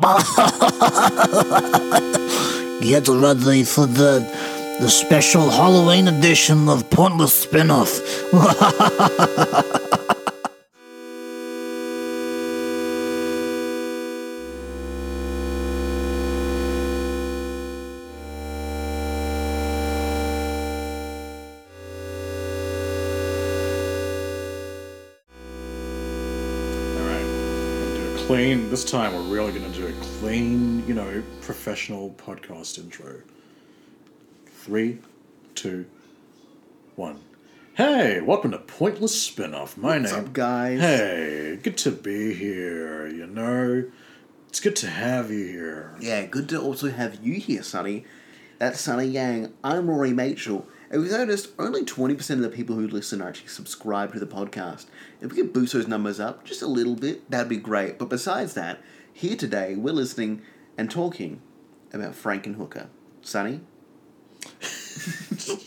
Get ready for the the special Halloween edition of Pointless Spin-off. All right, do a clean. This time we're really gonna clean, you know, professional podcast intro. Three, two, one. Hey, welcome to Pointless Spinoff. My What's name. up, guys? Hey, good to be here. You know, it's good to have you here. Yeah, good to also have you here, Sonny. That's Sonny Yang. I'm Rory Mitchell. And we've noticed only 20% of the people who listen are actually subscribed to the podcast. If we could boost those numbers up just a little bit, that'd be great. But besides that, here today, we're listening and talking about Frankenhooker. Sonny? I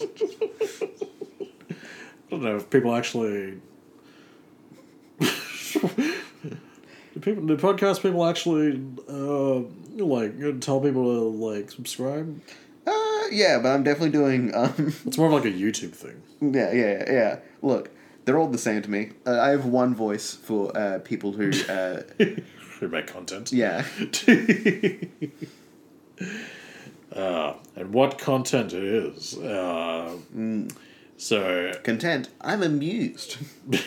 don't know if people actually. do people, do podcast people actually uh, like tell people to like subscribe? Uh, yeah, but I'm definitely doing, um, It's more of like a YouTube thing. yeah, yeah, yeah. Look, they're all the same to me. Uh, I have one voice for uh, people who, uh, Who make content? yeah. uh, and what content it is. Uh, So Content. I'm amused.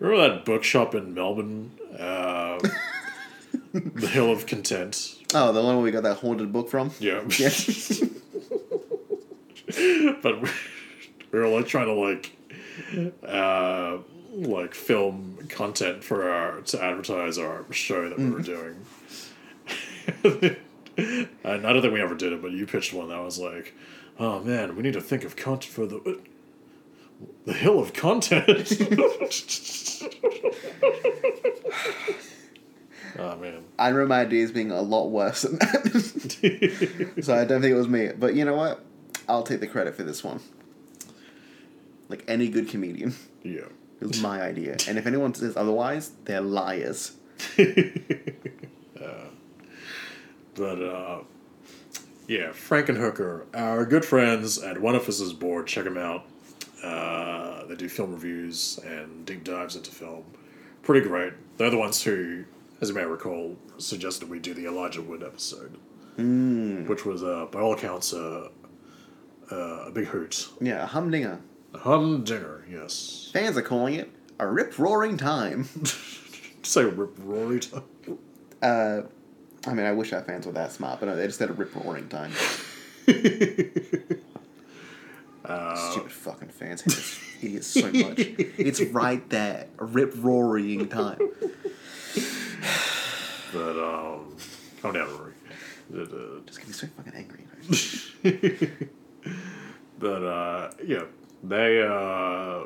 remember that bookshop in Melbourne, uh, the Hill of Content. Oh, the one where we got that haunted book from? Yeah. Yeah. but we, we were like trying to like uh like film content for our to advertise our show that we were mm. doing uh, and i don't think we ever did it but you pitched one that was like oh man we need to think of content for the the hill of content oh man I remember my ideas being a lot worse than that. so I don't think it was me. But you know what? I'll take the credit for this one. Like any good comedian. yeah It was my idea. And if anyone says otherwise, they're liars. But uh, yeah, Frankenhooker, our good friends at One of Us is Board. Check them out. Uh, they do film reviews and deep dives into film. Pretty great. They're the ones who, as you may recall, suggested we do the Elijah Wood episode, which was uh, by all accounts uh, uh, a big hoot. Yeah, a humdinger. Humdinger, yes. Fans are calling it a rip roaring time. Say rip roaring time. Uh, I mean, I wish our fans were that smart, but no, they just said a rip roaring time. Stupid fucking fans hate this idiots so much. it's right there. A rip roaring time. But um, calm down, Rory. Uh, Just get me so fucking angry. But uh, yeah, they uh,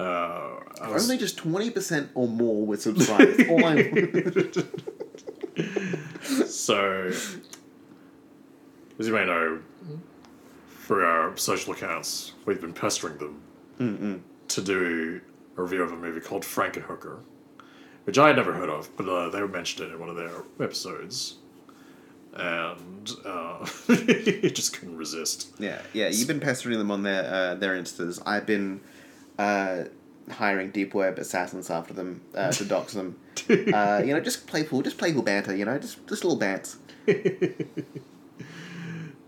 uh, I was, Only just 20% or more were subscribed. That's all I'm- so as you may know, for our social accounts, we've been pestering them to do a review of a movie called Frankenhooker, which I had never heard of, but uh, they mentioned it in one of their episodes. And uh, just couldn't resist. yeah, yeah. You've been pestering them on their uh, their instas. I've been uh, hiring deep web assassins after them uh, to dox them. Uh, you know, just playful, just playful banter. You know, just just little bants.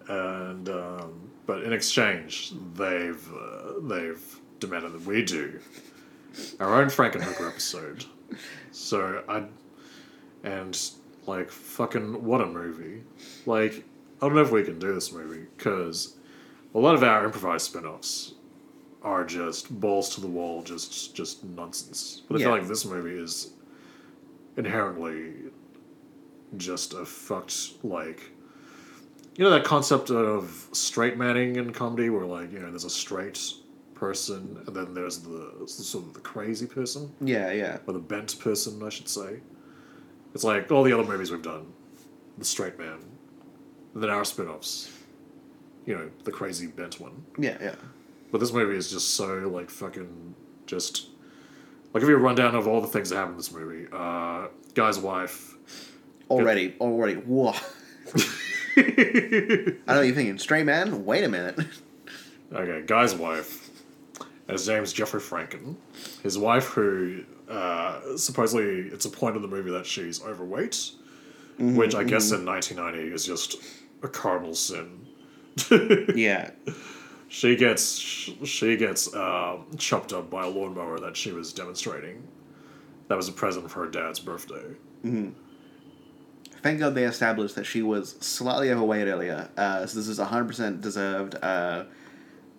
and um, but in exchange, they've uh, they've demanded that we do our own Frankenhooker episode. So I and like fucking what a movie! Like I don't know if we can do this movie because a lot of our improvised spin-offs are just balls to the wall, just just nonsense. But I feel like this movie is inherently just a fucked like you know that concept of straight manning in comedy where like you know there's a straight person and then there's the, the sort of the crazy person Yeah, yeah. or the bent person i should say it's like all the other movies we've done the straight man and then our spin-offs you know the crazy bent one Yeah, yeah. but this movie is just so like fucking just I'll give you a rundown of all the things that happen in this movie. Uh, guy's wife. Already, already. Whoa. I know you're thinking. Straight man? Wait a minute. Okay, guy's wife. His name's Jeffrey Franken. His wife, who uh, supposedly it's a point of the movie that she's overweight, which I guess in 1990 is just a cardinal sin. Yeah. She gets she gets um, chopped up by a lawnmower that she was demonstrating. That was a present for her dad's birthday. Thank God they established that she was slightly overweight earlier. Uh, so this is 100% deserved.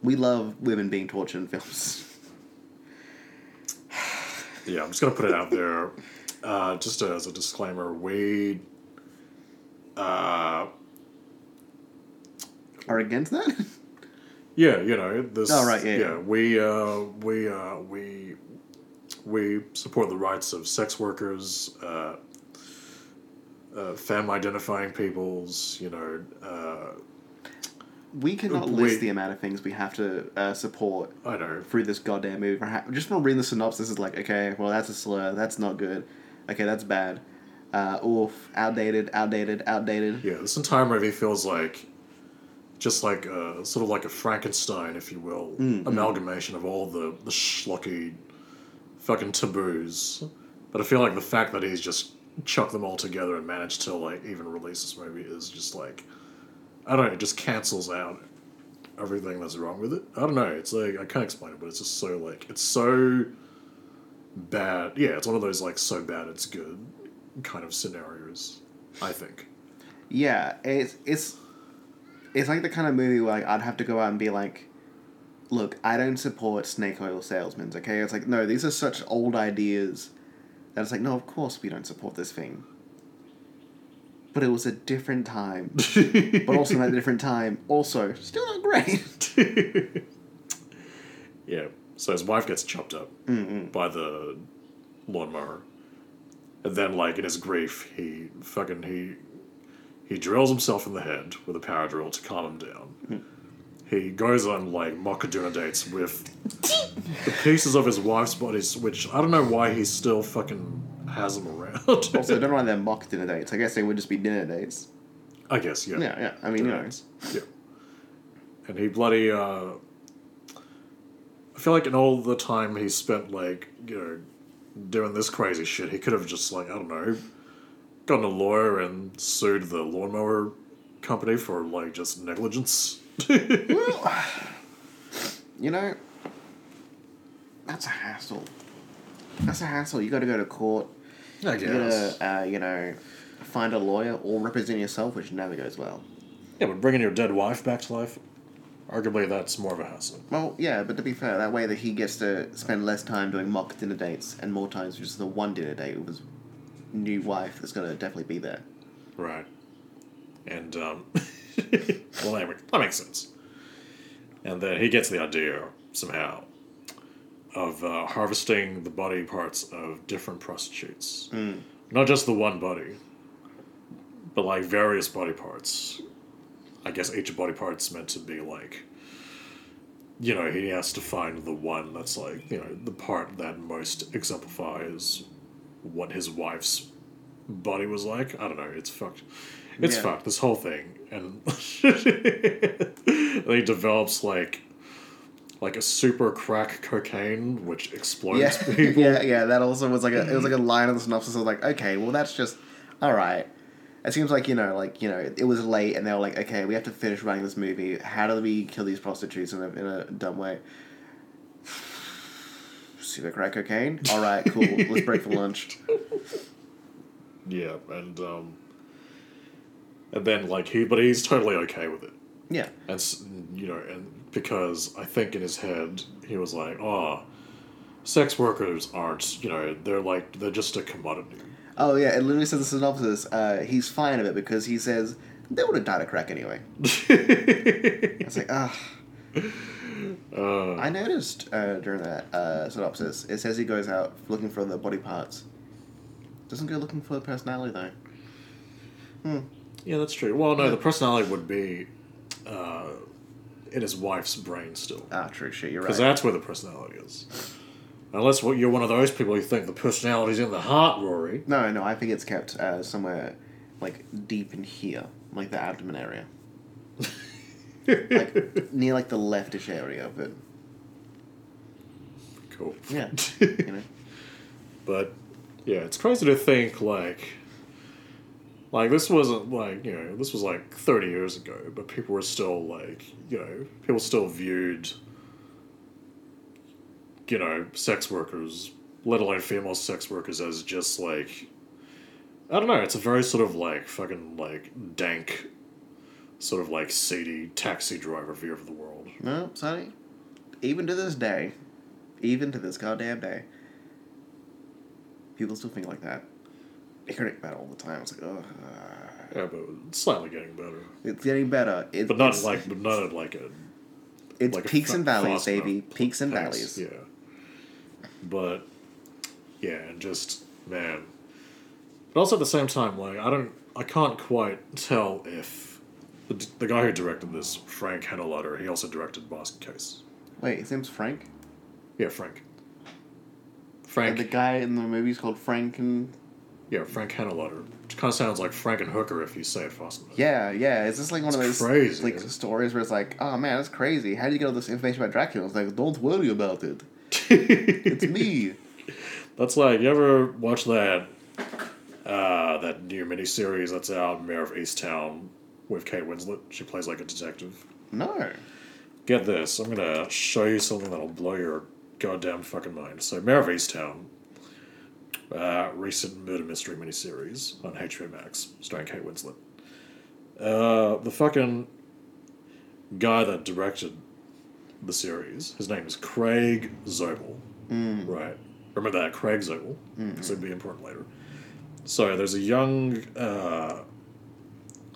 We love women being tortured in films. Yeah, I'm just gonna put it out there, uh, just as a disclaimer. We uh, Are against that? Yeah, you know this. Oh, right, yeah, yeah. we uh, we uh, we we support the rights of sex workers, uh, uh, femme identifying peoples. You know, uh, we cannot list the amount of things we have to uh, support I know. through this goddamn movie. Just from reading the synopsis, is like, okay, well, that's a slur. That's not good. Okay, that's bad. Uh, oof, outdated, outdated, outdated. Yeah, this entire movie feels like just like a, sort of like a Frankenstein, if you will, amalgamation of all the the schlocky fucking taboos. But I feel like the fact that he's just chucked them all together and managed to like even release this movie is just like I don't know, it just cancels out everything that's wrong with it. I don't know. It's like I can't explain it, but it's just so like it's so bad. Yeah, it's one of those like so bad it's good kind of scenarios. I think. Yeah, it's it's it's like the kind of movie where like I'd have to go out and be like, look, I don't support snake oil salesmen. Okay, it's like no, these are such old ideas that it's like no, of course we don't support this thing. But it was a different time, but also at a different time, also still not great. Yeah. So his wife gets chopped up by the lawnmower. And then, like, in his grief, he fucking, he, he drills himself in the head with a power drill to calm him down. Hmm. He goes on, like, mock dinner dates with the pieces of his wife's bodies, which I don't know why he's still fucking has them around. also, don't know why they're mock dinner dates. I guess they would just be dinner dates. I guess, yeah. Yeah, yeah. I mean, you know, Yeah. And he bloody uh I feel like in all the time he spent like, you know, doing this crazy shit, he could have just like, I don't know, gotten a lawyer and sued the lawnmower company for like just negligence. you know, that's a hassle. That's a hassle. You got to go to court. I You gotta, uh, you know, find a lawyer or represent yourself, which never goes well. Yeah, but bringing your dead wife back to life, arguably that's more of a hassle. Well, yeah, but to be fair, that way that he gets to spend less time doing mock dinner dates and more times just the one dinner date with his new wife that's gonna definitely be there. Right. And, um, well, that, make- that makes sense. And then he gets the idea, somehow, of uh, harvesting the body parts of different prostitutes. Not just the one body, but like various body parts. I guess each body part's meant to be like, you know, he has to find the one that's like, you know, the part that most exemplifies what his wife's body was like. I don't know. It's fucked. It's Yeah. fucked. This whole thing, and he develops like, like a super crack cocaine which explodes Yeah, people. yeah, yeah. That also was like a it was like a line in the synopsis. I was like, okay, well that's just all right. It seems like you know, like you know, it was late, and they were like, okay, we have to finish running this movie. How do we kill these prostitutes in a in a dumb way? Super crack cocaine. All right, cool. Let's break for lunch. Yeah, and um, and then like he, but he's totally okay with it. Yeah, And you know, and because I think in his head he was like, "Oh, sex workers aren't, you know, they're like they're just a commodity." Oh yeah, it literally says in the synopsis. Uh, he's fine of it because he says they would have died of crack anyway. It's like ah. Uh, I noticed uh, during that uh, synopsis, it says he goes out looking for the body parts. Doesn't go looking for the personality though. yeah, that's true. Well, no, the personality would be uh, in his wife's brain still, Ah, true shit. You're right. because that's where the personality is. Unless what you're one of those people who think the personality's in the heart, Rory. No, no, I think it's kept uh, somewhere like deep in here, like the abdomen area, like near like the leftish area of it. Cool. Yeah, you know. But yeah, it's crazy to think like like this wasn't like, you know, this was like 30 years ago, but people were still like, you know, people still viewed you know, sex workers, let alone female sex workers as just like I don't know, it's a very sort of like fucking like dank sort of like seedy taxi driver view of the world. No, Sonny. Even to this day, even to this goddamn day, people still think like that. I hear it about it all the time. It's like, oh, Yeah, but it's slightly getting better. it's getting better. It, But not it's, like but not at like a it's like peaks fa- and valleys, baby. Peaks and valleys. Yeah. But yeah, and just man. But also at the same time, like I don't, I can't quite tell if the, the guy who directed this, Frank Henenlotter, he also directed Basket Case. Wait, his name's Frank. Yeah, Frank. And Frank. Uh, the guy in the movie's called Frank and yeah, Frank Henenlotter. Which kind of sounds like Frank and Hooker if you say it fast enough. yeah, yeah. Is this like one of those crazy, like stories where it's like, oh man, that's crazy. How do you get all this information about Dracula? It's like, don't worry about it. It's me. That's like you ever watch that uh, that new miniseries that's out, Mare of Easttown, with Kate Winslet. She plays like a detective. No. Get this, I'm gonna show you something that'll blow your goddamn fucking mind. So, Mare of Easttown, uh, recent murder mystery miniseries on HBO Max, starring Kate Winslet. Uh, the fucking guy that directed the series, his name is Craig Zobel. Right. Remember that, Craig Zobel, because it'd be important later. So, there's a young. Uh,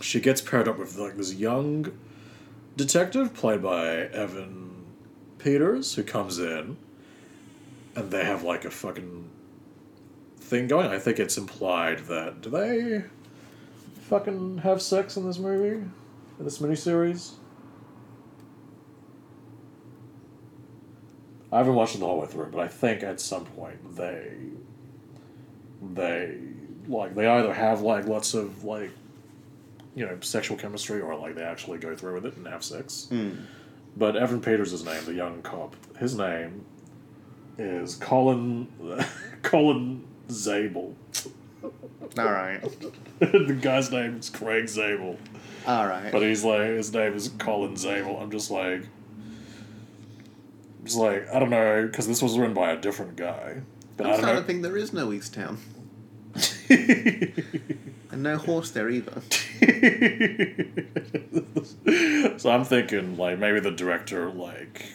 she gets paired up with like this young detective played by Evan Peters who comes in and they have like a fucking thing going. I think it's implied that do they fucking have sex in this movie? In this miniseries? I haven't watched it the whole way through, but I think at some point they they like they either have like lots of like you know sexual chemistry or like they actually go through with it and have sex. Hmm. But Evan Peters' his name, the young cop. His name is Colin Colin Zabel. All right. the guy's name is Craig Zabel, All right. but he's like his name is Colin Zabel. I'm just like, just like I don't know because this was written by a different guy. But I'm I don't starting to think there is no East Town. And no horse there either. so I'm thinking like maybe the director like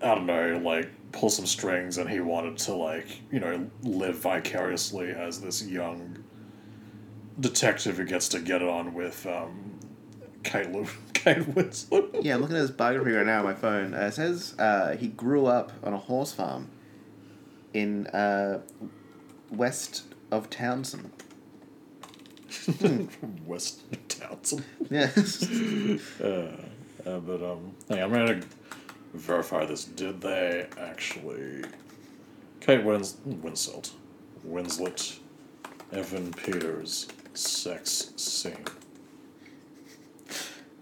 I don't know like pull some strings and he wanted to like you know live vicariously as this young detective who gets to get it on with um, Kate, Lu- Kate Winslet. Yeah, I'm looking at his biography right now on my phone. Uh, it says uh, he grew up on a horse farm in uh, west of Townsend. West of Townsend. Yeah. Uh, uh, but um, hey, I'm gonna verify this. Did they actually? Kate Wins Winslet, Winslet, Evan Peters, sex scene.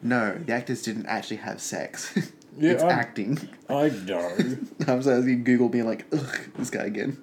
no, the actors didn't actually have sex. Yeah, it's I'm- acting. I know. I'm sorry, you Google being like, ugh, this guy again.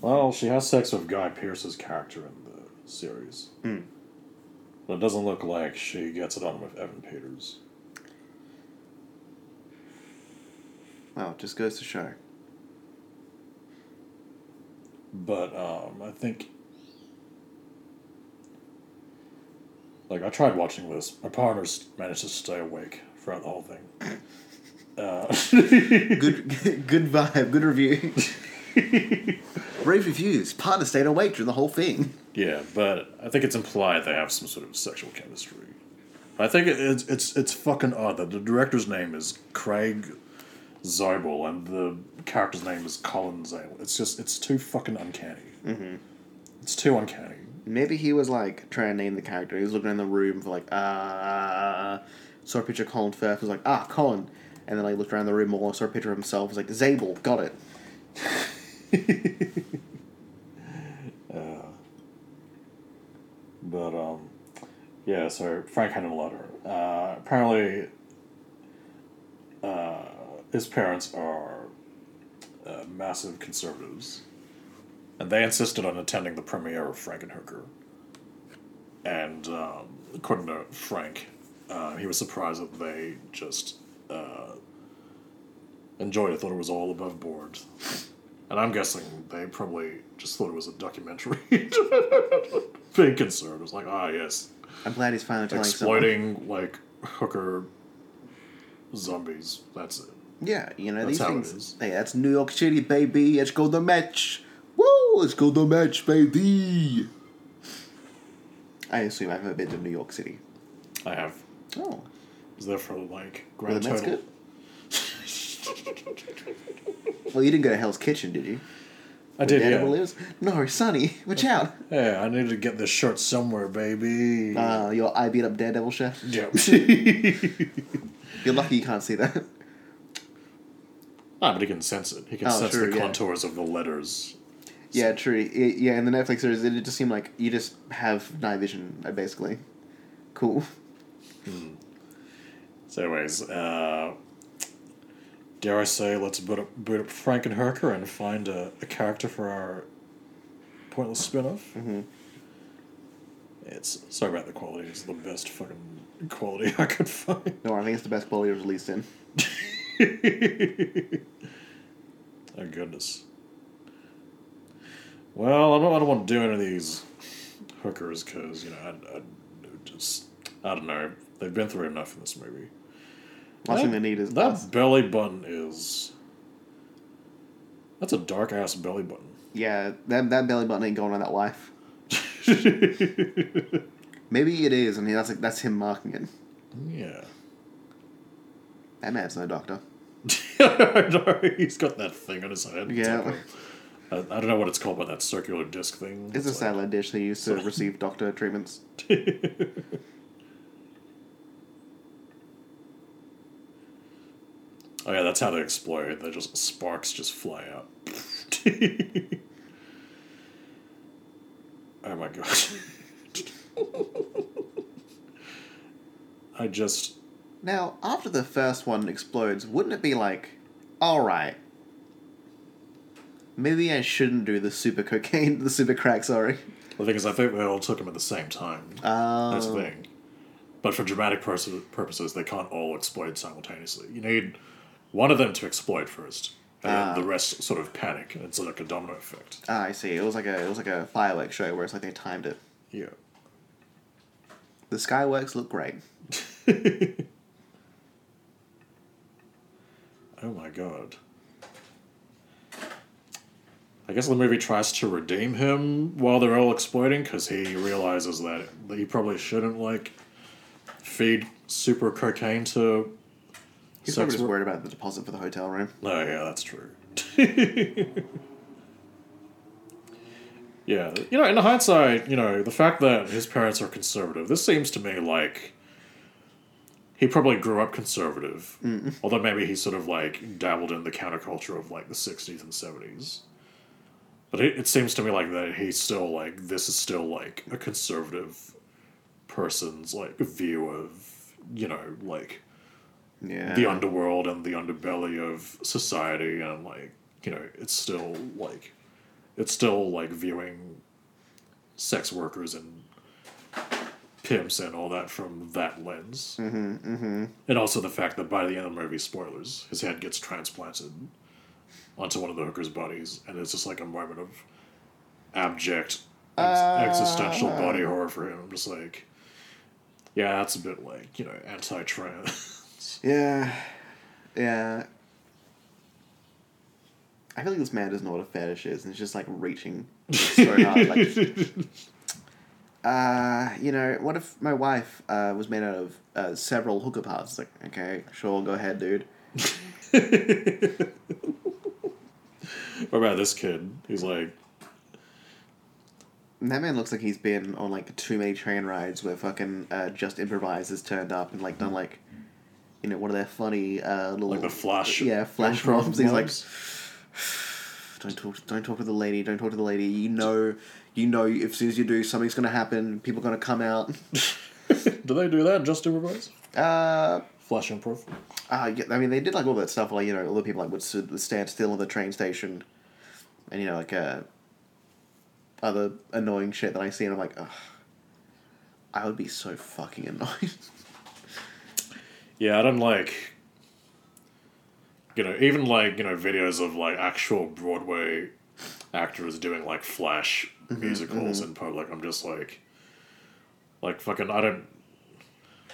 well, she has sex with Guy Pearce's character in the series. Hmm. But it doesn't look like she gets it on with Evan Peters. Wow, it just goes to show. But um, I think, like, I tried watching this. My partner's managed to stay awake throughout the whole thing. Uh, Good, good vibe, good review. Rave reviews. Partner stayed awake during the whole thing. Yeah, but I think it's implied they have some sort of sexual chemistry. I think it's it's it's fucking odd that the director's name is Craig Zobel and the character's name is Colin Zale. It's just it's too fucking uncanny. Mm-hmm. It's too uncanny. Maybe he was like trying to name the character. He was looking in the room for like uh saw a picture of Colin Firth was like ah Colin, and then like looked around the room more saw a picture of himself was like Zabel got it. But um, yeah. So Frank Henenlotter. Uh, apparently, uh, his parents are uh, massive conservatives, and they insisted on attending the premiere of Frankenhooker. And um, according to Frank, uh, he was surprised that they just uh, enjoyed it, thought it was all above board. And I'm guessing they probably just thought it was a documentary. Being concerned, it was like, ah, yes, I'm glad he's finally telling someone. exploiting like hooker zombies. That's it. Yeah, you know That's these how it things. is. Hey, that's New York City, baby. Let's go the match. Woo! Let's go the match, baby. I assume I've never been to New York City. I have. Oh, Was there for like were grand the Mets total. good? Well, you didn't go to Hell's Kitchen, did you? I did. Daredevil Yeah. lives? No, Sonny, watch out. Yeah, I needed to get this shirt somewhere, baby. Uh, your I beat up Daredevil chef. yeah. You're lucky you can't see that. ah, but he can sense it. He can Oh, sense true, the yeah. contours of the letters. Yeah, true. It, yeah, in the Netflix series, it just seemed like you just have night vision, basically. Cool. So, anyways, uh, dare I say, let's boot up, boot up Frankenhooker and Herker and find a, a character for our pointless spin-off. Mm-hmm. It's sorry about the quality. It's the best fucking quality I could find. No, I think it's the best quality it was released in. Oh goodness. Well, I don't, I don't want to do any of these hookers because you know I, I just I don't know. They've been through enough in this movie. Last thing That- they need is that us. belly button is. That's a dark ass belly button. Yeah, that, that belly button ain't going on that life. Maybe it is, I and that's like that's him marking it. Yeah. That man's no doctor. He's got that thing on his head. It's Yeah. like I, I don't know what it's called, but that circular disc thing. It's a like- satellite dish they use to receive doctor treatments. Oh yeah, that's how they explode. They just sparks just fly out. oh my god. I just Now, after the first one explodes, wouldn't it be like, all right, maybe I shouldn't do the super cocaine, the super crack? Sorry. the thing is, I think they all took them at the same time. Um, That's the thing. But for dramatic purposes, they can't all explode simultaneously. You need one of them to explode first, and Ah. then the rest sort of panic. and It's like a domino effect. Ah, I see. It was like a it was like a fireworks show where it's like they timed it. Yeah. The skyworks look great. Oh my god. I guess the movie tries to redeem him while they're all exploding because he realizes that he probably shouldn't like feed super cocaine to. He's sex probably just worried about the deposit for the hotel room. Oh yeah, that's true. yeah, you know, in hindsight, you know, the fact that his parents are conservative, this seems to me like he probably grew up conservative, mm. although maybe he sort of like dabbled in the counterculture of like the '60s and '70s. But it, it seems to me like that he's still like this is still like a conservative person's like view of you know like Yeah. the underworld and the underbelly of society and like you know it's still like it's still like viewing sex workers and pimps and all that from that lens mm-hmm, mm-hmm. and also the fact that by the end of the movie spoilers his head gets transplanted onto one of the hookers bodies and it's just like a moment of abject ex- existential body horror for him i'm just like yeah that's a bit like you know anti-trans Yeah. Yeah. I feel like this man doesn't know what a fetish is, and it's just like reaching so hard. Like, uh, you know, what if my wife uh, was made out of uh, several hooker parts? Like, okay, sure, go ahead, dude. What about this kid? He's like, that man looks like he's been on like too many train rides where fucking uh, just improvisers turned up and like done like, you know, one of their funny uh, little like the flash. yeah flash improv mobs. He's like, don't talk, don't talk to the lady, don't talk to the lady. You know, you know, if as soon as you do, something's gonna happen. People are gonna come out. do they do that? Just improvise? Uh, Flash improv? uh, yeah, I mean, they did like all that stuff. Like you know, all the people like would, would stand still in the train station, and you know, like uh, other annoying shit that I see, and I'm like, ugh, I would be so fucking annoyed. Yeah, I don't like. You know, even like, you know, videos of like actual Broadway actors doing like flash Mm-hmm, musicals in public. I'm just like. Like, fucking, I don't.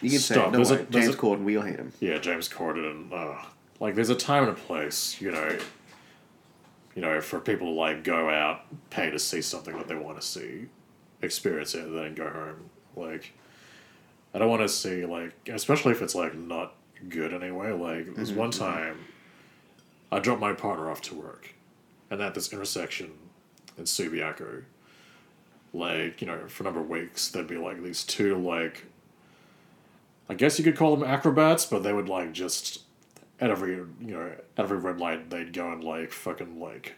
You can say, Stop. no, There's a- there's James a- Corden, we all hate him. Yeah, James Corden. Uh, like, there's a time and a place, you know. You know, for people to like go out, pay to see something that they want to see, experience it, and then go home. Like, I don't want to see like, especially if it's like not good anyway. Like, there's mm-hmm, one mm-hmm. time, I dropped my partner off to work, and at this intersection in Subiaco, like you know, for a number of weeks, there'd be like these two like I guess you could call them acrobats, but they would like just at every you know at every red light they'd go and like fucking like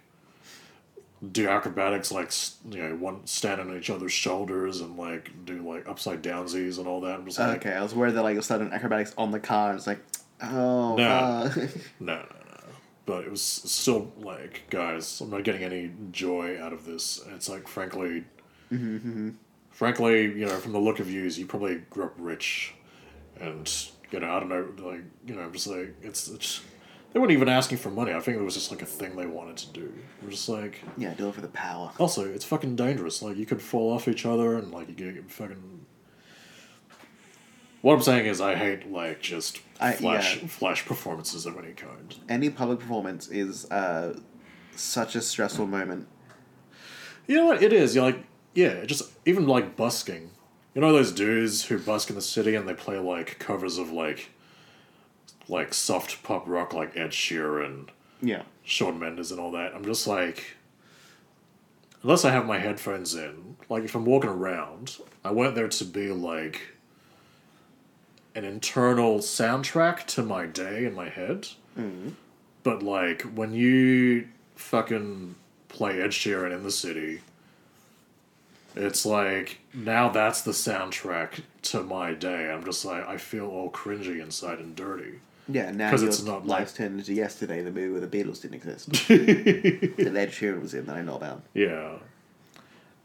do acrobatics like you know one stand on each other's shoulders and like do like upside downsies and all that. I'm just like okay, I was worried that like a sudden acrobatics on the car. It's like, oh, No. uh, no no no. But it was still like guys, I'm not getting any joy out of this. It's like frankly, frankly, you know, from the look of yous, you probably grew up rich, and you know, I don't know, like you know, I'm just like it's, it's they weren't even asking for money. I think it was just like a thing they wanted to do. I'm just like yeah, do it for the power. also it's fucking dangerous. Like you could fall off each other and like you get fucking. What I'm saying is, I hate like just I- flash yeah. flash performances of any kind. Any public performance is uh, such a stressful moment. You know what it is? You're like, yeah, just even like busking. You know those dudes who busk in the city and they play like covers of like, like soft pop rock like Ed Sheeran, Yeah. Shawn Mendes, and all that. I'm just like, unless I have my headphones in, like if I'm walking around, I want there to be like an internal soundtrack to my day in my head. Mm-hmm. But like when you fucking play Ed Sheeran in the city, it's like now that's the soundtrack to my day. I'm just like I feel all cringy inside and dirty. Yeah, now 'Cause your it's not life's like- turned into yesterday, the movie where the Beatles didn't exist. that Ed Sheeran was in that I know about. Yeah. In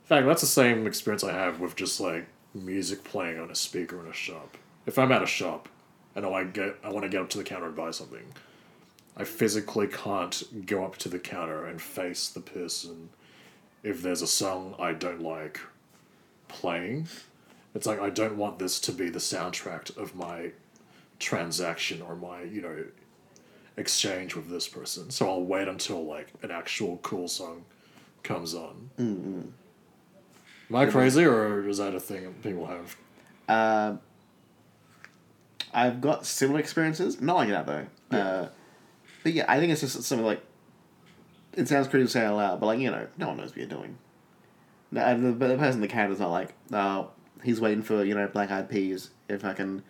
fact, that's the same experience I have with just like music playing on a speaker in a shop. If I'm at a shop and I get I want to get up to the counter and buy something, I physically can't go up to the counter and face the person if there's a song I don't like playing. It's like I don't want this to be the soundtrack of my transaction or my, you know, exchange with this person. So I'll wait until like an actual cool song comes on. Am I crazy, or is that a thing that people have? Uh, I've got similar experiences. Not like that though. Uh, but yeah, I think it's just something like. It sounds crazy to say out loud, but like you know, no one knows what you're doing. No, and the, the person in the counter's not like, oh, he's waiting for you know black eyed peas. If I can,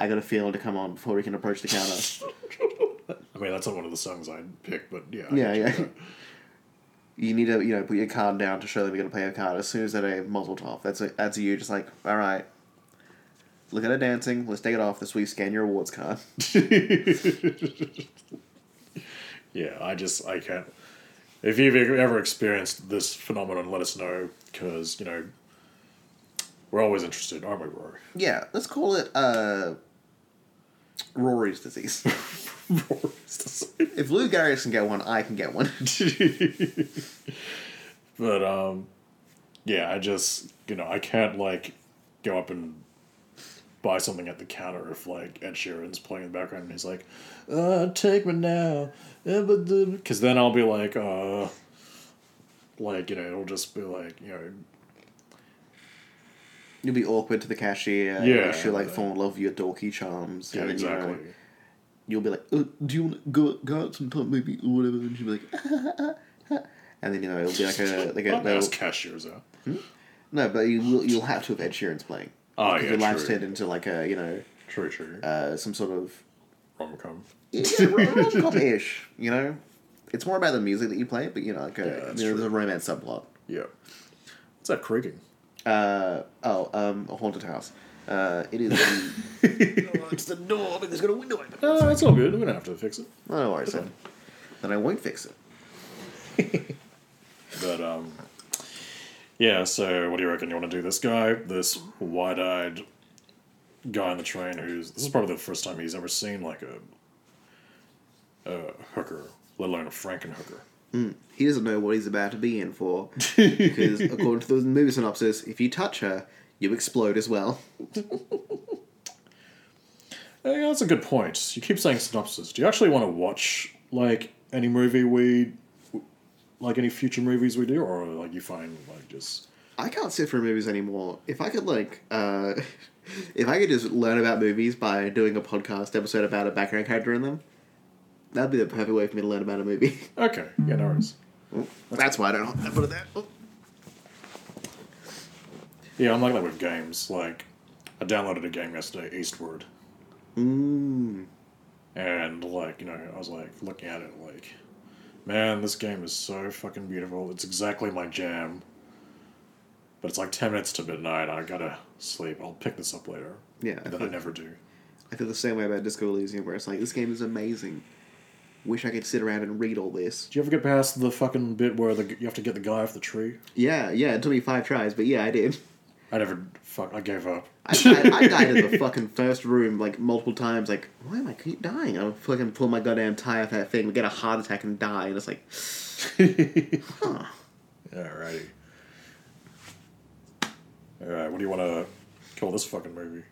I got a feeling to come on before we can approach the counter. I mean, that's not one of the songs I'd pick, but yeah. I Yeah, you yeah. you need to you know put your card down to show them you're gonna play a card. As soon as that a muzzle top, that's a, that's you just like all right. Look at her dancing. Let's take it off. This you scan your awards card. Yeah, I just I can't. If you've ever experienced this phenomenon, let us know because you know we're always interested, aren't we, Rory? Yeah, let's call it uh, Rory's disease. rory's if Lou Gehrig can get one, I can get one. but um, yeah, I just you know I can't like go up and buy something at the counter if like Ed Sheeran's playing in the background and he's like, uh, "Take me now," because then I'll be like, uh, like you know, it'll just be like you know, You'll be awkward to the cashier. Yeah. She'll like fall in love with your dorky charms. yeah, and then, you know, exactly. you'll be like, uh, "Do you want to go go out sometime, maybe or whatever?" And she'll be like, and then you know it'll be like a like a they'll- cashiers out. no, but you will you'll have to have Ed Sheeran's playing. Oh, Because yeah, your life's turned into like a you know True, true. uh, some sort of Rom com. yeah, rom com ish. You know, it's more about the music that you play, but you know, like a, Yeah, true. there's a romance subplot. Yeah. What's that creaking? Uh, oh, um, a haunted house. Uh, it is. The, oh, it's the door because it's got a window open. Oh, that's all good. We don't have to fix it. Oh, no worries then. Then I won't fix it. But um, yeah. So, what do you reckon? You want to do this guy, this wide-eyed guy on the train who's this is probably the first time he's ever seen like a a hooker, let alone a Frankenhooker. He doesn't know what he's about to be in for. Because according to the movie synopsis, if you touch her, you explode as well. Hey, that's a good point. You keep saying synopsis. Do you actually want to watch like any movie we, like any future movies we do, or like you find like just I can't sit through movies anymore. If I could like, uh, if I could just learn about movies by doing a podcast episode about a background character in them, that'd be the perfect way for me to learn about a movie. okay? Yeah, no worries. That's why I don't put it there. Yeah, I'm like that with games. Like, I downloaded a game yesterday, Eastward, Mm. and like you know, I was like looking at it, like, man, this game is so fucking beautiful. It's exactly my jam. But it's like ten minutes to midnight. I gotta sleep. I'll pick this up later. Yeah, I But I never do. I feel the same way about Disco Elysium, where it's like this game is amazing. Wish I could sit around and read all this. Do you ever get past the fucking bit where the, you have to get the guy off the tree? Yeah, yeah. It took me five tries, but yeah, I did. I never. Fuck. I gave up. I, I, I died in the fucking first room like multiple times. Like, why am I keep dying? I'll fucking pull my goddamn tie off that thing, get a heart attack, and die. And it's like, huh. Alrighty. Alright, what do you want to call this fucking movie?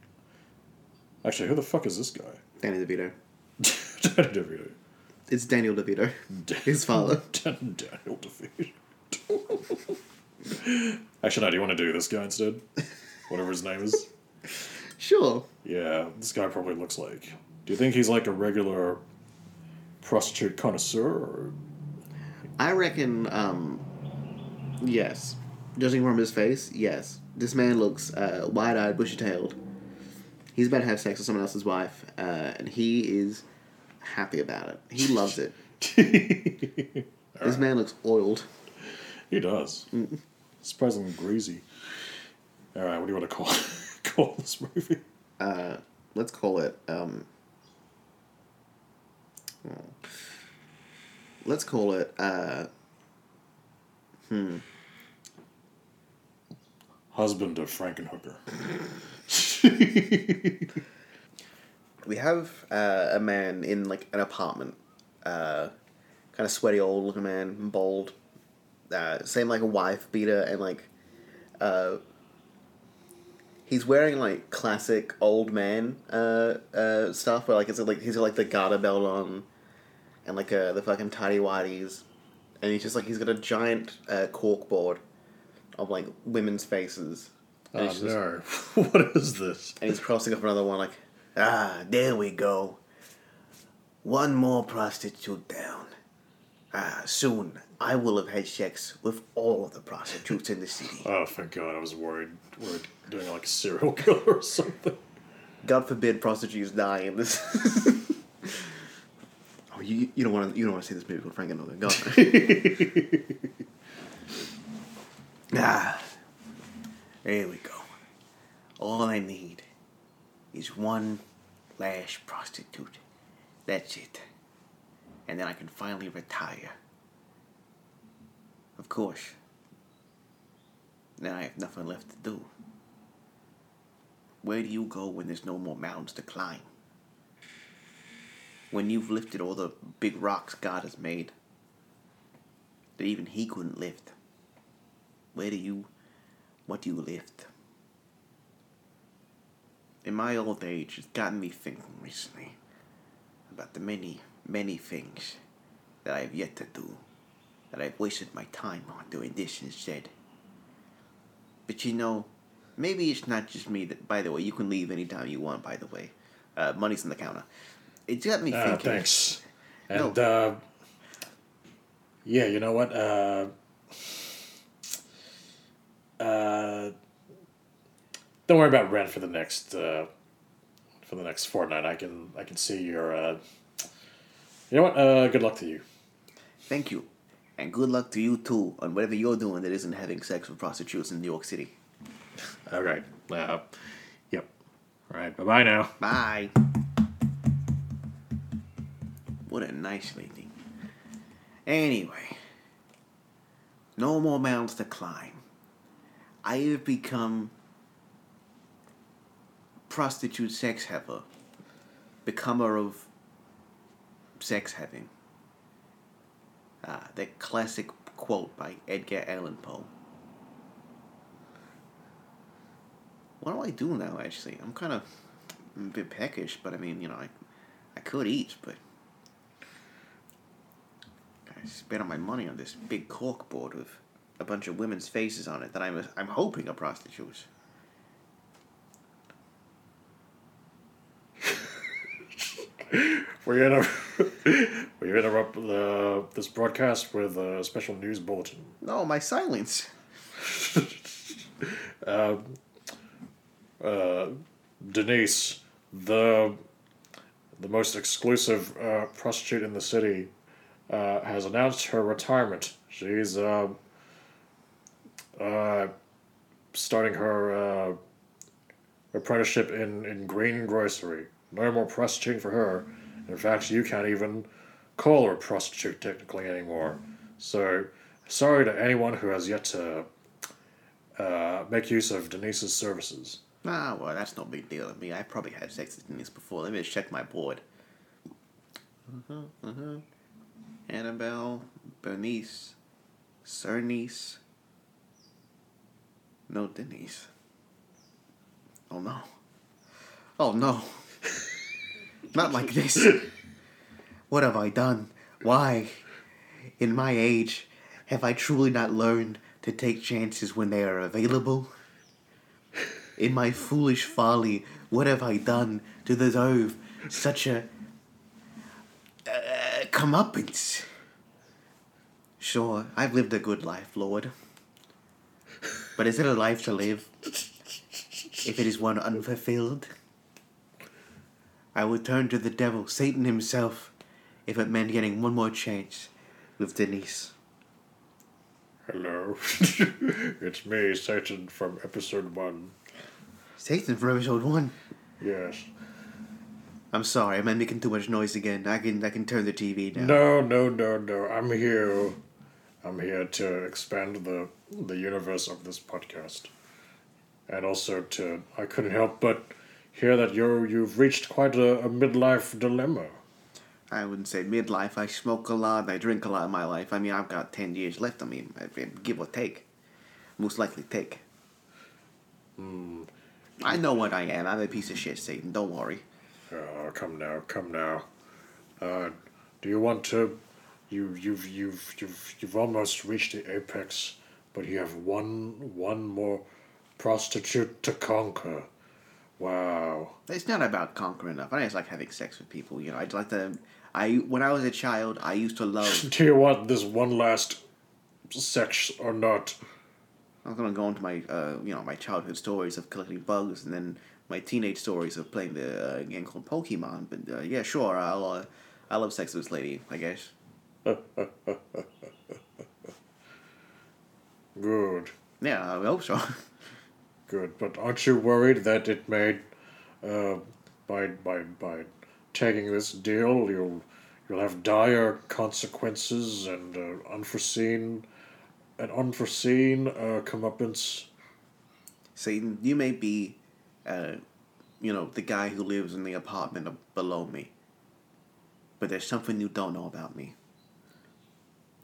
Actually, who the fuck is this guy? Danny DeVito. Danny DeVito. It's Daniel DeVito, his father. Dan- Daniel DeVito. Actually, no, do you want to do this guy instead? Whatever his name is? Sure. Yeah, this guy probably looks like. Do you think he's like a regular prostitute connoisseur? Or... I reckon, um, yes. Judging from his face, yes. This man looks uh, wide eyed, bushy tailed. He's about to have sex with someone else's wife, uh, and he is happy about it. He loves it. This man looks oiled. He does. Surprisingly greasy. Alright, what do you want to call call this movie? Uh, let's call it, um, oh. let's call it, uh, hmm. Husband of Frankenhooker. we have uh, a man in like an apartment, uh, kind of sweaty old looking man, bald, uh, same like a wife beater and like, uh, he's wearing like classic old man uh, uh, stuff where like it's like he's got like the garter belt on, and like uh, the fucking tidy whities, and he's just like he's got a giant uh, cork board, of like women's faces. And Oh he's just- no. what is this? and he's crossing up another one like, ah, there we go. One more prostitute down. Ah, soon I will have had sex with all of the prostitutes in the city. Oh thank god, I was worried we're doing like a serial killer or something. God forbid prostitutes die in this. oh, you, you don't want to you don't want to see this movie with Frank and God. ah, there we go. All I need is one last prostitute. That's it. And then I can finally retire. Of course. Then I have nothing left to do. Where do you go when there's no more mountains to climb? When you've lifted all the big rocks God has made that even He couldn't lift. Where do you, what do you lift? In my old age, it's gotten me thinking recently about the many, many things that I have yet to do, that I've wasted my time on doing this instead. But you know, maybe it's not just me that, by the way, you can leave anytime you want, by the way. Uh, money's on the counter. It's got me Uh, thinking. thanks. And uh, yeah, you know what? Uh, uh, don't worry about rent for the next uh, for the next fortnight. I can I can see your. Uh, you know what? Uh, good luck to you. Thank you. And good luck to you too on whatever you're doing that isn't having sex with prostitutes in New York City. All right. Uh, yep. All right. Bye bye now. Bye. What a nice lady. Anyway, no more mountains to climb. I have become prostitute sex haver, becomer of sex having. Ah, that classic quote by Edgar Allan Poe. What do I do now, actually? I'm kind of a bit peckish, but I mean, you know, I, I could eat, but I spent all my money on this big cork board with a bunch of women's faces on it that I'm I'm hoping are prostitutes. We inter- we interrupt the this broadcast with a special news bulletin. No, my silence. uh, Denise, the the most exclusive uh, prostitute in the city, uh, has announced her retirement. She's uh, uh, starting her uh, apprenticeship in, in greengrocery. No more prostituting for her. In fact, you can't even call her a prostitute technically anymore. So, sorry to anyone who has yet to uh, make use of Denise's services. Ah, well, that's no big deal to me. I probably had sex with Denise before. Let me just check my board. Uh-huh, uh-huh. Annabelle, Bernice, Cernice. No, Denise. Oh, no. Oh, no. Not like this. What have I done? Why? In my age, have I truly not learned to take chances when they are available? In my foolish folly, what have I done to deserve such a uh, comeuppance? Sure, I've lived a good life, Lord. But is it a life to live if it is one unfulfilled? I would turn to the devil, Satan himself, if it meant getting one more chance with Denise. Hello. it's me, Satan, from episode one. Satan from episode one. Yes. I'm sorry, am I making too much noise again? I can I can turn the TV down. No, no, no, no. I'm here. I'm here to expand the the universe of this podcast, and also to I couldn't help but hear that you you've reached quite a, a midlife dilemma. I wouldn't say midlife. I smoke a lot I drink a lot in my life. I mean, I've got 10 years left. I mean, give or take. Most likely take. I know what I am. I'm a piece of shit, Satan. Don't worry. Oh, come now, come now. Uh, do you want to? You you've you've you've you've almost reached the apex, but you have one one more prostitute to conquer. Wow. It's not about conquering enough. I just like having sex with people. You know, I'd like to. I when I was a child, I used to love. Do you want this one last sex or not? I'm gonna go into my, uh, you know, my childhood stories of collecting bugs, and then my teenage stories of playing the uh, game called Pokemon. But uh, yeah, sure, I'll, uh, I love sex with this lady. I guess. Good, Yeah, I hope so. good. But aren't you worried that it may, uh, by by by taking this deal, you'll you'll have dire consequences and uh, unforeseen, an unforeseen uh, comeuppance. Satan, you may be, uh, you know, the guy who lives in the apartment below me. But there's something you don't know about me.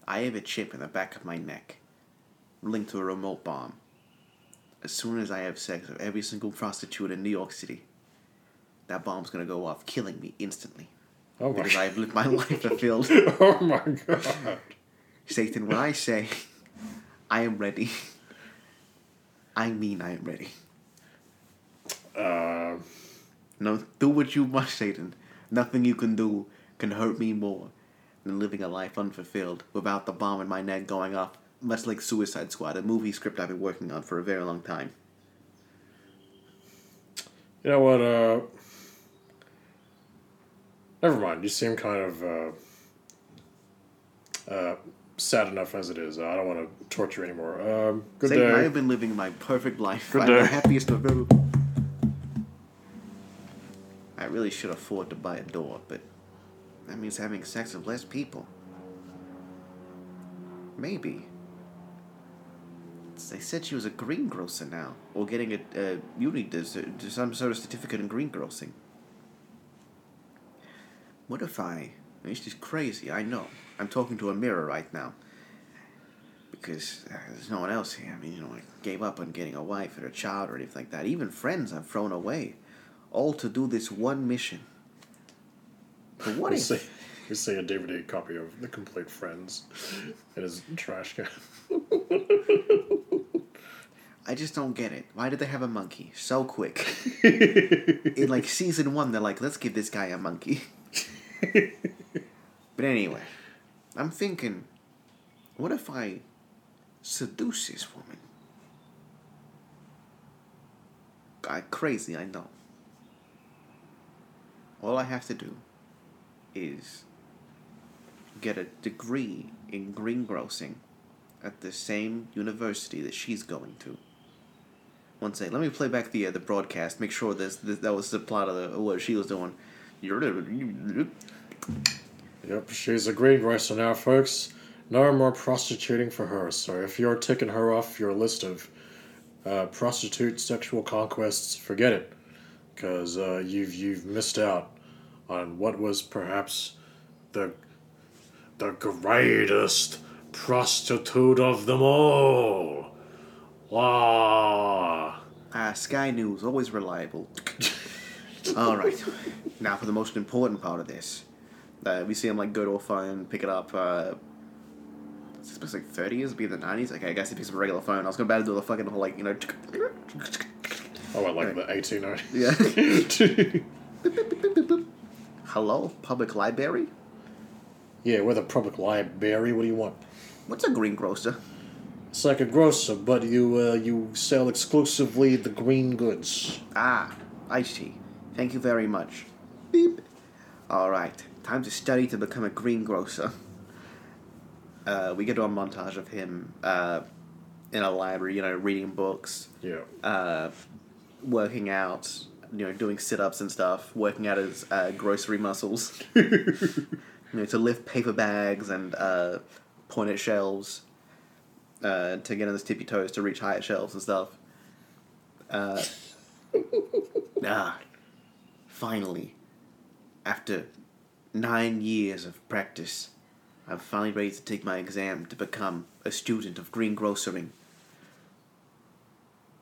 I have a chip in the back of my neck, linked to a remote bomb. As soon as I have sex with every single prostitute in New York City, that bomb's gonna go off, killing me instantly. Oh my, Because I've lived my life fulfilled. oh my god. Satan, when I say I am ready, I mean I am ready. Uh, No, do what you must, Satan. Nothing you can do can hurt me more than living a life unfulfilled without the bomb in my neck going off, much like Suicide Squad, a movie script I've been working on for a very long time. you know what? Uh, never mind. You seem kind of uh, uh, sad enough as it is. I don't want to torture you anymore. Um, good Satan, I have been living my perfect life. Good I'm the day. happiest of ever. I really should afford to buy a door, but that means having sex with less people. Maybe. They said she was a greengrocer now, or getting a, a uni some sort of certificate in greengrocing. What if I? This is crazy. I know. I'm talking to a mirror right now because uh, there's no one else here. I mean, you know, I gave up on getting a wife or a child or anything like that. Even friends I've thrown away, all to do this one mission. But what You if? see, you see a DVD copy of The Complete Friends in his trash can. I just don't get it. Why did they have a monkey so quick? In like season one, they're like, let's give this guy a monkey. but anyway, I'm thinking, what if I seduce this woman? I crazy, I know. All I have to do is get a degree in greengrocing at the same university that she's going to. One second, let me play back the uh, the broadcast. Make sure this, this that was the plot of the, what she was doing. Yep, she's a greengrocer now, folks. No more prostituting for her. So if you're ticking her off your list of uh, prostitute sexual conquests, forget it, because uh, you've you've missed out on what was perhaps the the greatest prostitute of them all. Wow. Ah, Sky News, always reliable. All right, now for the most important part of this. Uh, we see him like go to a phone, pick it up. Uh, it's supposed to be like thirty years, be in the nineties. Okay, I guess he picks up a regular phone. I was gonna about to do the fucking whole like you know. Oh, what, like the 1890s? Yeah. Hello, public library. Yeah, we're the public library. What do you want? What's a greengrocer? It's like a grocer, but you uh, you sell exclusively the green goods. Ah, I see. Thank you very much. Beep. All right, time to study to become a greengrocer. Uh, we get to a montage of him uh, in a library, you know, reading books, Yeah. uh, working out, you know, doing sit ups and stuff, working out his uh, grocery muscles, you know, to lift paper bags and uh, point at shelves, uh, to get on his tippy toes to reach higher shelves and stuff. Uh, ah, finally, after nine years of practice, I'm finally ready to take my exam to become a student of greengrocering.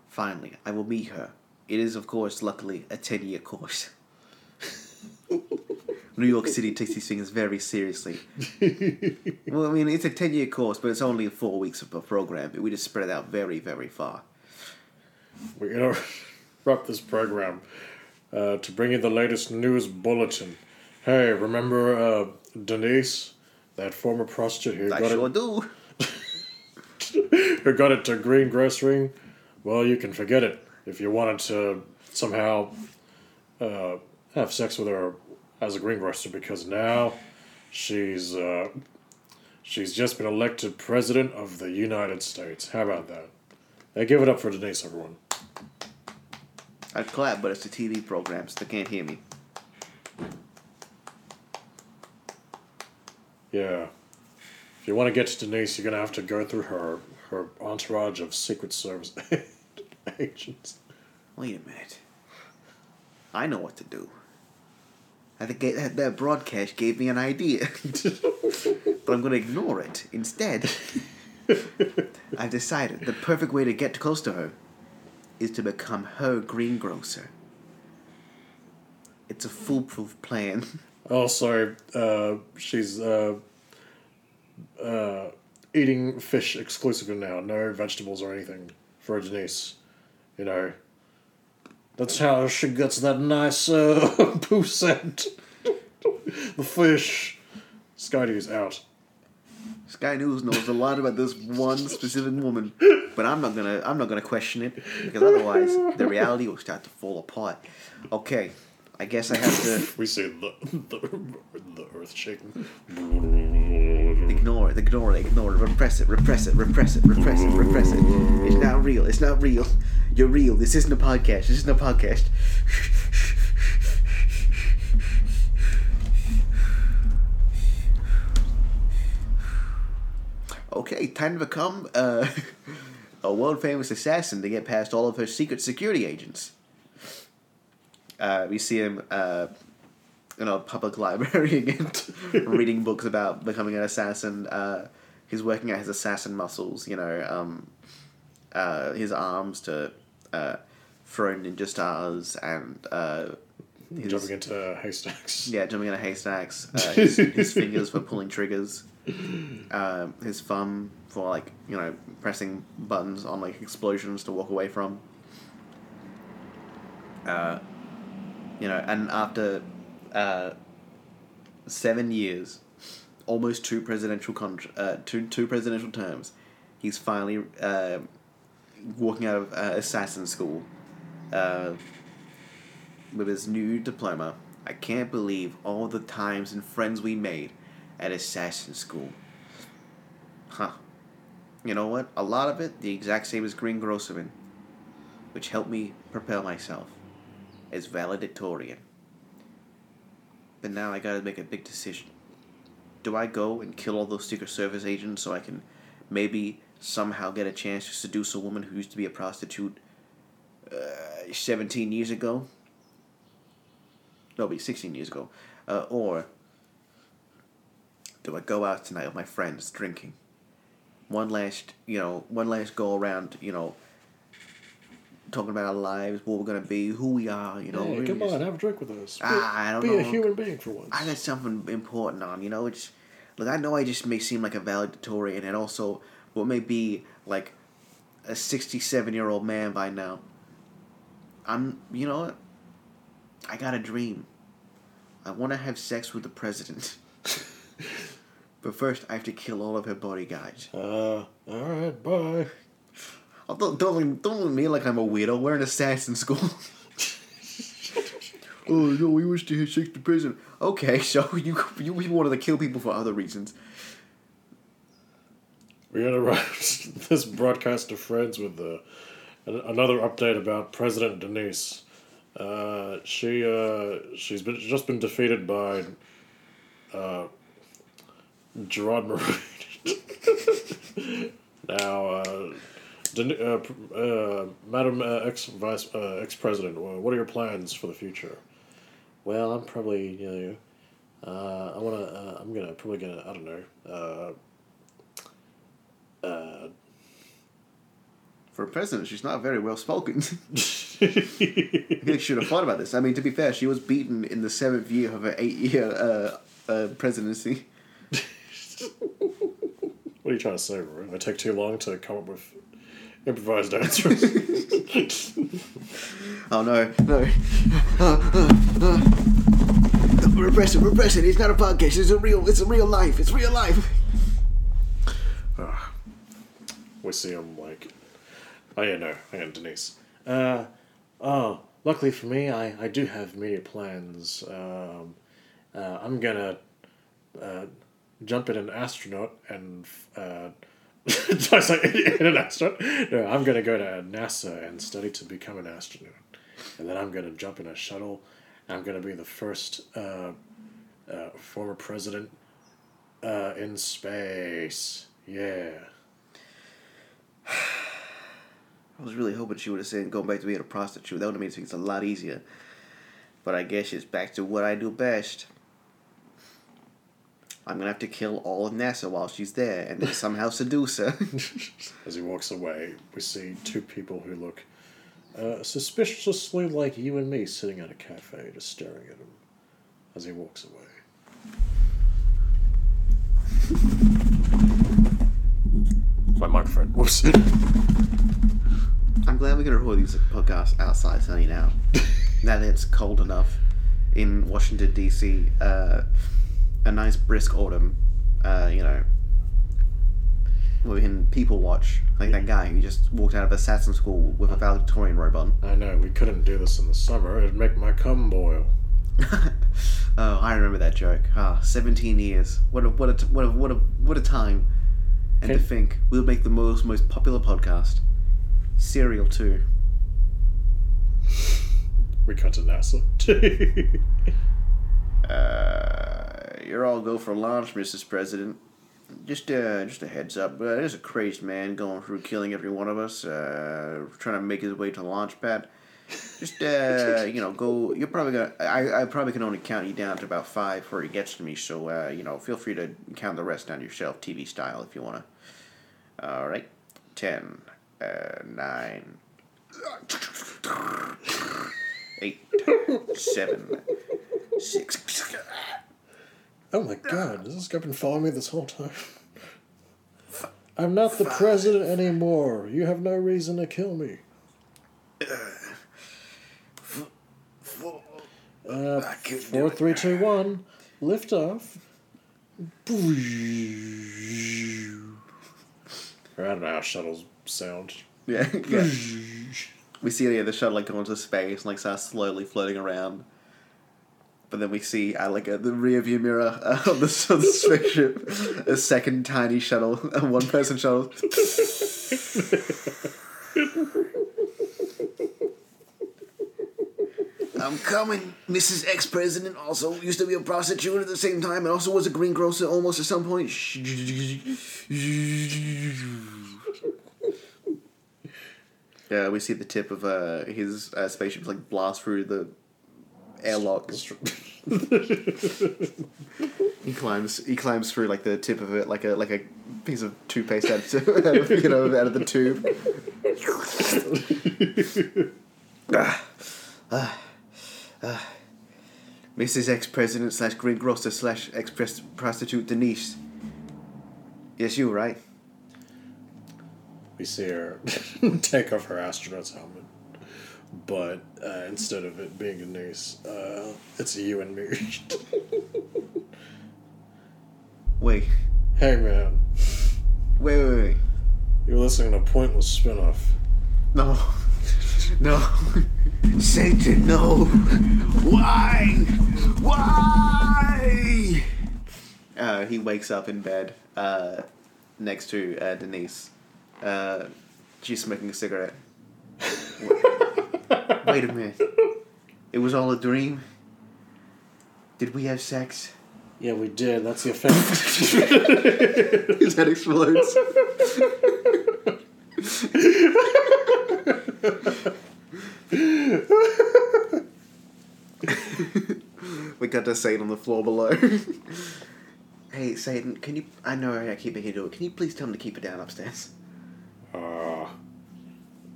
Finally, I will meet her. It is, of course, luckily, a 10 year course. New York City takes these things very seriously. well, I mean, it's a 10 year course, but it's only four weeks of a program. We just spread it out very, very far. We're gonna wrap this program uh, to bring you the latest news bulletin. Hey, remember uh, Denise, that former prostitute who I got sure it, do. who got it to greengrocering? Well, you can forget it if you wanted to somehow uh, have sex with her as a greengrocer because now she's uh, she's just been elected president of the United States. How about that? Hey, give it up for Denise, everyone. I'd clap, but it's a TV program, so they can't hear me. Yeah. If you want to get to Denise, you're gonna have to go through her her entourage of Secret Service agents. Wait a minute. I know what to do. I think that, that broadcast gave me an idea. but I'm going to ignore it. Instead, I've decided the perfect way to get close to her is to become her greengrocer. It's a foolproof plan. Also, uh, she's uh, uh, eating fish exclusively now. No vegetables or anything for Denise. You know. That's how she gets that nice uh, poo scent. the fish. Skydy's out. Sky News knows a lot about this one specific woman, but I'm not gonna I'm not gonna question it because otherwise the reality will start to fall apart. Okay, I guess I have to We say the, the, the earth shaking. Ignore it, ignore it, ignore it, repress it, repress it, repress it, repress it, repress it. It's not real. It's not real. You're real. This isn't a podcast. This isn't a podcast. Okay, time to become uh, a world famous assassin to get past all of her secret security agents. Uh, we see him uh, in a public library again, reading books about becoming an assassin. Uh, he's working out his assassin muscles, you know, um, uh, his arms to uh, throw ninja stars and uh, his, Jumping into haystacks. yeah, jumping into haystacks. Uh, his, his fingers for pulling triggers. Um, his thumb for like you know pressing buttons on like explosions to walk away from. Uh, you know, and after uh, seven years, almost two presidential con- uh, two two presidential terms, he's finally uh, walking out of uh, assassin school. Uh, with his new diploma. I can't believe all the times and friends we made at assassin school. Huh. You know what? A lot of it, the exact same as Green Grosserman, which helped me propel myself as valedictorian. But now I gotta make a big decision. Do I go and kill all those Secret Service agents so I can maybe somehow get a chance to seduce a woman who used to be a prostitute uh, 17 years ago? no, be 16 years ago. Uh, or do I go out tonight with my friends drinking? One last, you know, one last go around, you know, talking about our lives, what we're gonna be, who we are, you know. Hey, come just- on, have a drink with us. Be, Ah, I don't be know. a human being for once. I got something important on, you know. It's look, I know I just may seem like a valedictorian, and also what may be like a sixty-seven-year-old man by now. I'm, you know what? I got a dream. I want to have sex with the president. but first, I have to kill all of her bodyguards. Uh, all right, bye. Don't, don't, look- don't look at me like I'm a weirdo. We're in assassin school. oh no, we wish to with the president. Okay, so you you you wanted to kill people for other reasons. Gonna write this broadcast to friends with uh, another update about President Denise. Uh, she uh, she's been just been defeated by uh, Gerard Maroon. now, uh, Den- uh, uh, Madam uh, ex Vice uh, ex President, what are your plans for the future? Well, I'm probably you know. Uh, I wanna. Uh, I'm gonna probably gonna. I don't know. Uh, uh, For a president, she's not very well spoken. I think she should have thought about this. I mean, to be fair, she was beaten in the seventh year of her eight-year uh, uh, presidency. what are you trying to say, bro? I take too long to come up with improvised answers. Oh no, no. repress it, repress it. It's not a podcast. It's a real. It's a real life. It's real life. we see him like, oh yeah, no, I on, Denise. Uh, oh, luckily for me, I, I do have media plans. Um, uh, I'm gonna uh, jump in an astronaut and did I say in an astronaut? No, I'm gonna go to NASA and study to become an astronaut, and then I'm gonna jump in a shuttle. And I'm gonna be the first uh, uh, former president uh, in space. Yeah. I was really hoping she would have said going back to being a prostitute. That would have made things a lot easier. But I guess it's back to what I do best. I'm gonna have to kill all of NASA while she's there, and then somehow seduce her. As he walks away, we see two people who look Uh, suspiciously like you and me sitting at a cafe just staring at him as he walks away. My microphone. Whoops. I'm glad we can record these podcasts outside sunny now. now that it's cold enough in Washington D.C. Uh, a nice brisk autumn. Uh, you know, we can people watch like that guy who just walked out of assassin school with a valedictorian robe on. I know, we couldn't do this in the summer. It'd make my cum boil. oh, I remember that joke. Ah, 17 years. What a what a what a what a what a time. And to think we'll make the most most popular podcast. Serial too. We cut to NASA. Uh, you're all go for lunch, Mrs. President. Just uh, just a heads up. Uh, there's a crazed man going through killing every one of us. Uh, trying to make his way to the launch pad. Just uh, you know, go. You're probably gonna. I, I probably can only count you down to about five before he gets to me. So uh, you know, feel free to count the rest down yourself, TV style, if you wanna. All right, ten, uh, nine, eight, seven, six. Oh my god, has this guy been following me this whole time? I'm not the president anymore. You have no reason to kill me. Uh, four, three, two, one. Lift off. I don't know how shuttles sound. Yeah, yeah. we see the the shuttle like go into space and like starts slowly floating around. But then we see uh, like uh, the rear view mirror uh, of the, of the spaceship, a second tiny shuttle, a one person shuttle. I'm coming. Mrs. Ex President also used to be a prostitute at the same time and also was a greengrocer almost at some point. Yeah, we see the tip of uh, his uh, spaceship like blast through the airlock. he climbs. He climbs through like the tip of it, like a like a piece of toothpaste out of, out of, you know out of the tube. Ah, ah, ah. Mrs. Ex President slash greengrocer slash ex prostitute Denise. Yes, you right. We see her take off her astronaut's helmet. But uh, instead of it being Denise, uh, it's you and me. Wait, hey man, wait, wait, wait. you're listening to Pointless Spinoff. No. No. Satan, no. Why? Why? Uh, he wakes up in bed uh, next to uh, Denise. Uh, she's smoking a cigarette. Wait a minute. It was all a dream? Did we have sex? Yeah, we did. That's the effect. His head explodes. we got to Satan on the floor below. hey, Satan, can you? I know I keep making you do it. Can you please tell him to keep it down upstairs? uh,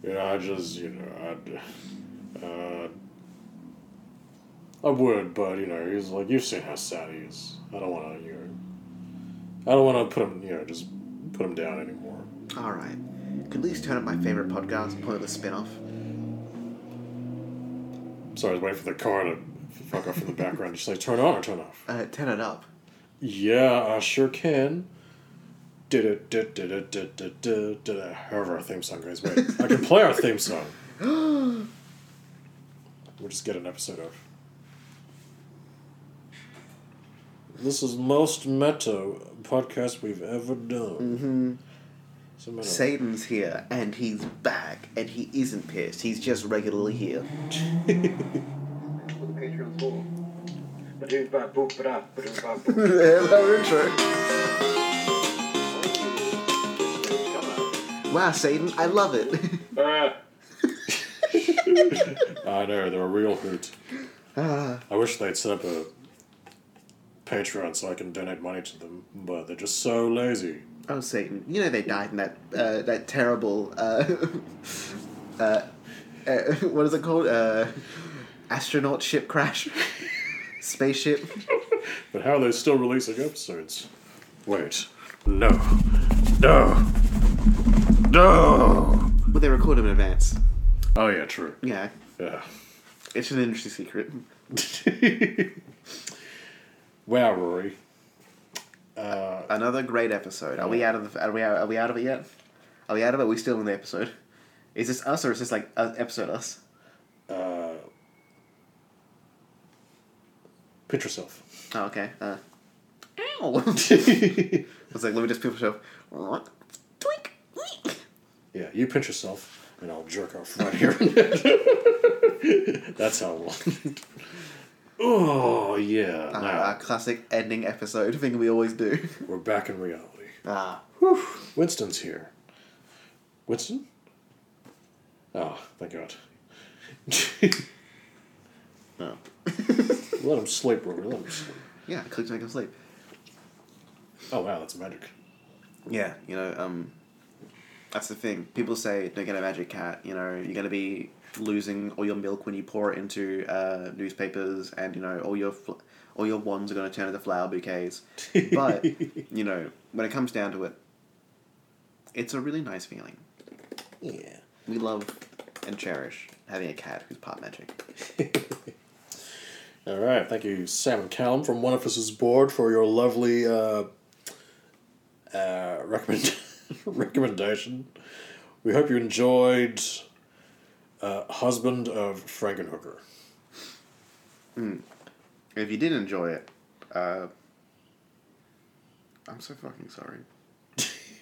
you know, I just, you know, I'd, uh, I would, but you know, he's like, you've seen how sad he is. I don't want to, you know, I don't want to put him, you know, just put him down anymore. All right. Could at least turn up my favorite podcast, Pointless Spinoff. Sorry, I was waiting for the car to fuck off in the background. She's like, turn on or turn off? Uh, turn it up. Yeah, I sure can. Did it, did did it, did did did did it. However, our theme song goes. Wait, I can play our theme song. We'll just get an episode of. This is most meta podcast we've ever done. Mm-hmm. So meta. Satan's here, and he's back, and he isn't pissed. He's just regularly here. Patreon for. Ba-do-ba-boop-ba-da, ba-do-ba-boop. There's our intro. Wow, Satan, I love it. I know they're a real hoot. Ah, I wish they'd set up a Patreon so I can donate money to them, but they're just so lazy. oh, Satan, you know they died in that uh, that terrible uh, uh, uh, what is it called? Uh, astronaut ship crash, spaceship. But how are they still releasing episodes? Wait. No. No. No. But they record them in advance. Oh, yeah, true. Yeah, Yeah. it's an interesting secret. wow, Rory. Another great episode. Are we out of the, are we out, are we out of it yet? Are we out of it? Are we still in the episode? Is this us or is this like uh, episode us? Uh, pinch yourself. Oh, okay. Uh, ow! I was like, let me just pinch myself. Tweak. Yeah, you pinch yourself, and I'll jerk off right here. That's how we'll. oh, yeah. Uh, now, our classic ending episode thing we always do. we're back in reality. Ah. Winston's here. Winston? Oh, thank God. Oh. Let him sleep, Rory. Let him sleep. Yeah, click to make him sleep. Oh, wow, that's magic. Yeah, you know, um, that's the thing. People say don't get a magic cat. You know, you're gonna be losing all your milk when you pour it into uh, newspapers, and you know all your fl- all your wands are gonna turn into flower bouquets. But you know, when it comes down to it, it's a really nice feeling. Yeah. We love and cherish having a cat who's part magic. All right, thank you, Sam and Callum from One of Us is Board for your lovely uh, uh, recommend recommendation. We hope you enjoyed uh, Husband of Frankenhooker. If you did enjoy it, uh, I'm so fucking sorry.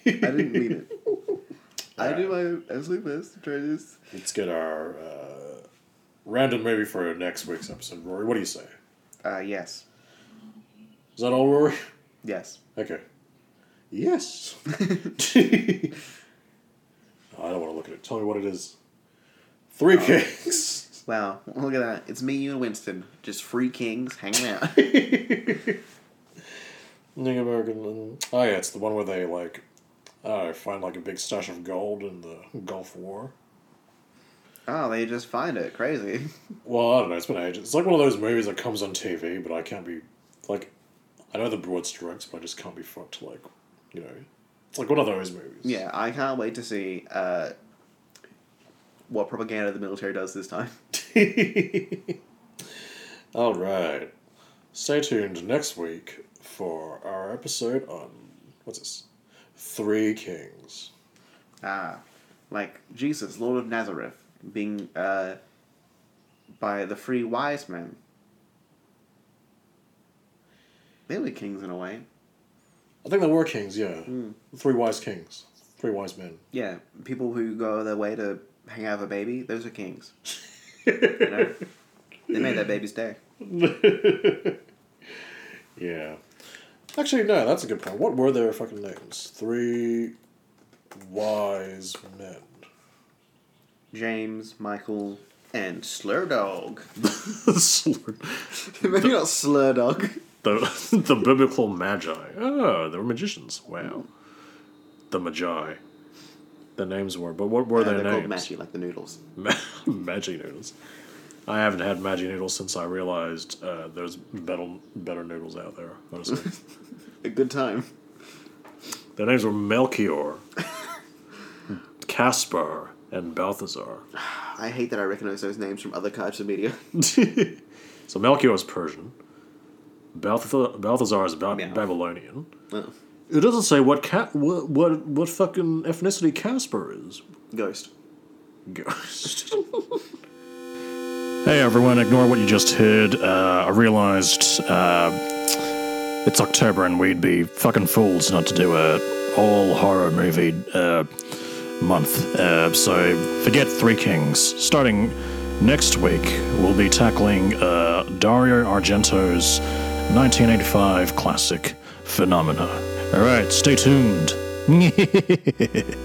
I didn't mean it. I do my absolute best to try this. Let's get our uh, random movie for next week's episode. Rory, what do you say? Uh, yes. Is that all, Rory? Yes. Okay. Yes. I don't want to look at it. Tell me what it is. Three Kings. Wow, look at that. It's me, you, and Winston. Just free kings hanging out. Native American. Oh yeah, it's the one where they like, uh, find like a big stash of gold in the Gulf War. oh, they just find it. Crazy. Well, I don't know. It's been ages. It's like one of those movies that comes on TV, but I can't be like, I know the broad strokes, but I just can't be fucked. Like, you know, it's like one of those movies. Yeah, I can't wait to see uh, what propaganda the military does this time. All right. Stay tuned next week for our episode on what's this? Three Kings. Ah, like Jesus, Lord of Nazareth, being uh, by the three wise men. They were kings in a way. I think there were kings. Yeah, hmm. three wise kings, three wise men. Yeah, people who go their way to hang out with a baby, those are kings. you know? They made that baby stay. Yeah. Actually, no, that's a good point. What were their fucking names? Three wise men. James, Michael, and Slur Dog. the, Maybe not Slur Dog. the biblical magi. Oh, they were magicians. Wow. The magi. The names were, but what were their they're called names? Matchy, like the noodles. Ma- Maggi noodles. I haven't had Maggi noodles since I realized uh, there's better better noodles out there. Honestly, A good time. their names were Melchior, Caspar, and Balthazar. I hate that I recognize those names from other types of media. So Melchior is Persian. Balthazar, Balthazar is ba-. Babylonian. Oh, It doesn't say what ca- what what what fucking ethnicity Casper is. ghost. Ghost. hey everyone, ignore what you just heard. Uh, I realized uh, it's October and we'd be fucking fools not to do a all horror movie uh, month. Uh, so forget Three Kings. Starting next week, we'll be tackling uh, Dario Argento's 1985 classic Phenomena. All right, stay tuned.